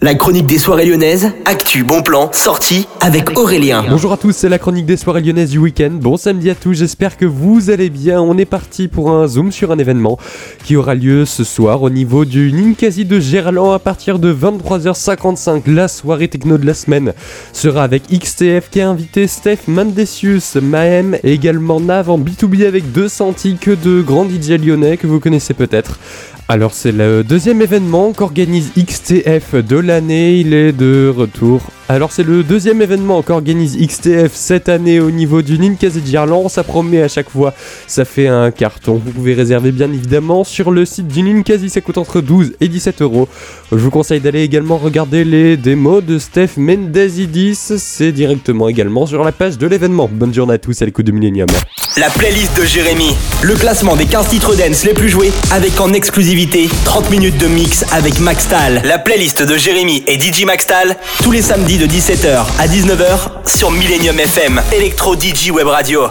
La chronique des soirées lyonnaises, actu, bon plan, sortie avec Aurélien. Bonjour à tous, c'est la chronique des soirées lyonnaises du week-end. Bon samedi à tous, j'espère que vous allez bien. On est parti pour un zoom sur un événement qui aura lieu ce soir au niveau du Ninkasi de Gerland à partir de 23h55. La soirée techno de la semaine sera avec XTF qui a invité Steph Mandesius, Maem et également Nav en B2B avec deux sentis que de grands DJ lyonnais que vous connaissez peut-être. Alors c'est le deuxième événement qu'organise XTF de l'année, il est de retour alors c'est le deuxième événement qu'organise XTF cette année au niveau du Ninkasi Gerland, ça promet à chaque fois, ça fait un carton. Vous pouvez réserver bien évidemment sur le site du Ninkasi, ça coûte entre 12 et 17 euros. Je vous conseille d'aller également regarder les démos de Steph Mendezidis, c'est directement également sur la page de l'événement. Bonne journée à tous à l'écoute de Millennium. La playlist de Jérémy, le classement des 15 titres dance les plus joués avec en exclusivité 30 minutes de mix avec Maxtal. La playlist de Jérémy et DJ Maxtal tous les samedis de 17h à 19h sur Millennium FM, Electro DJ Web Radio.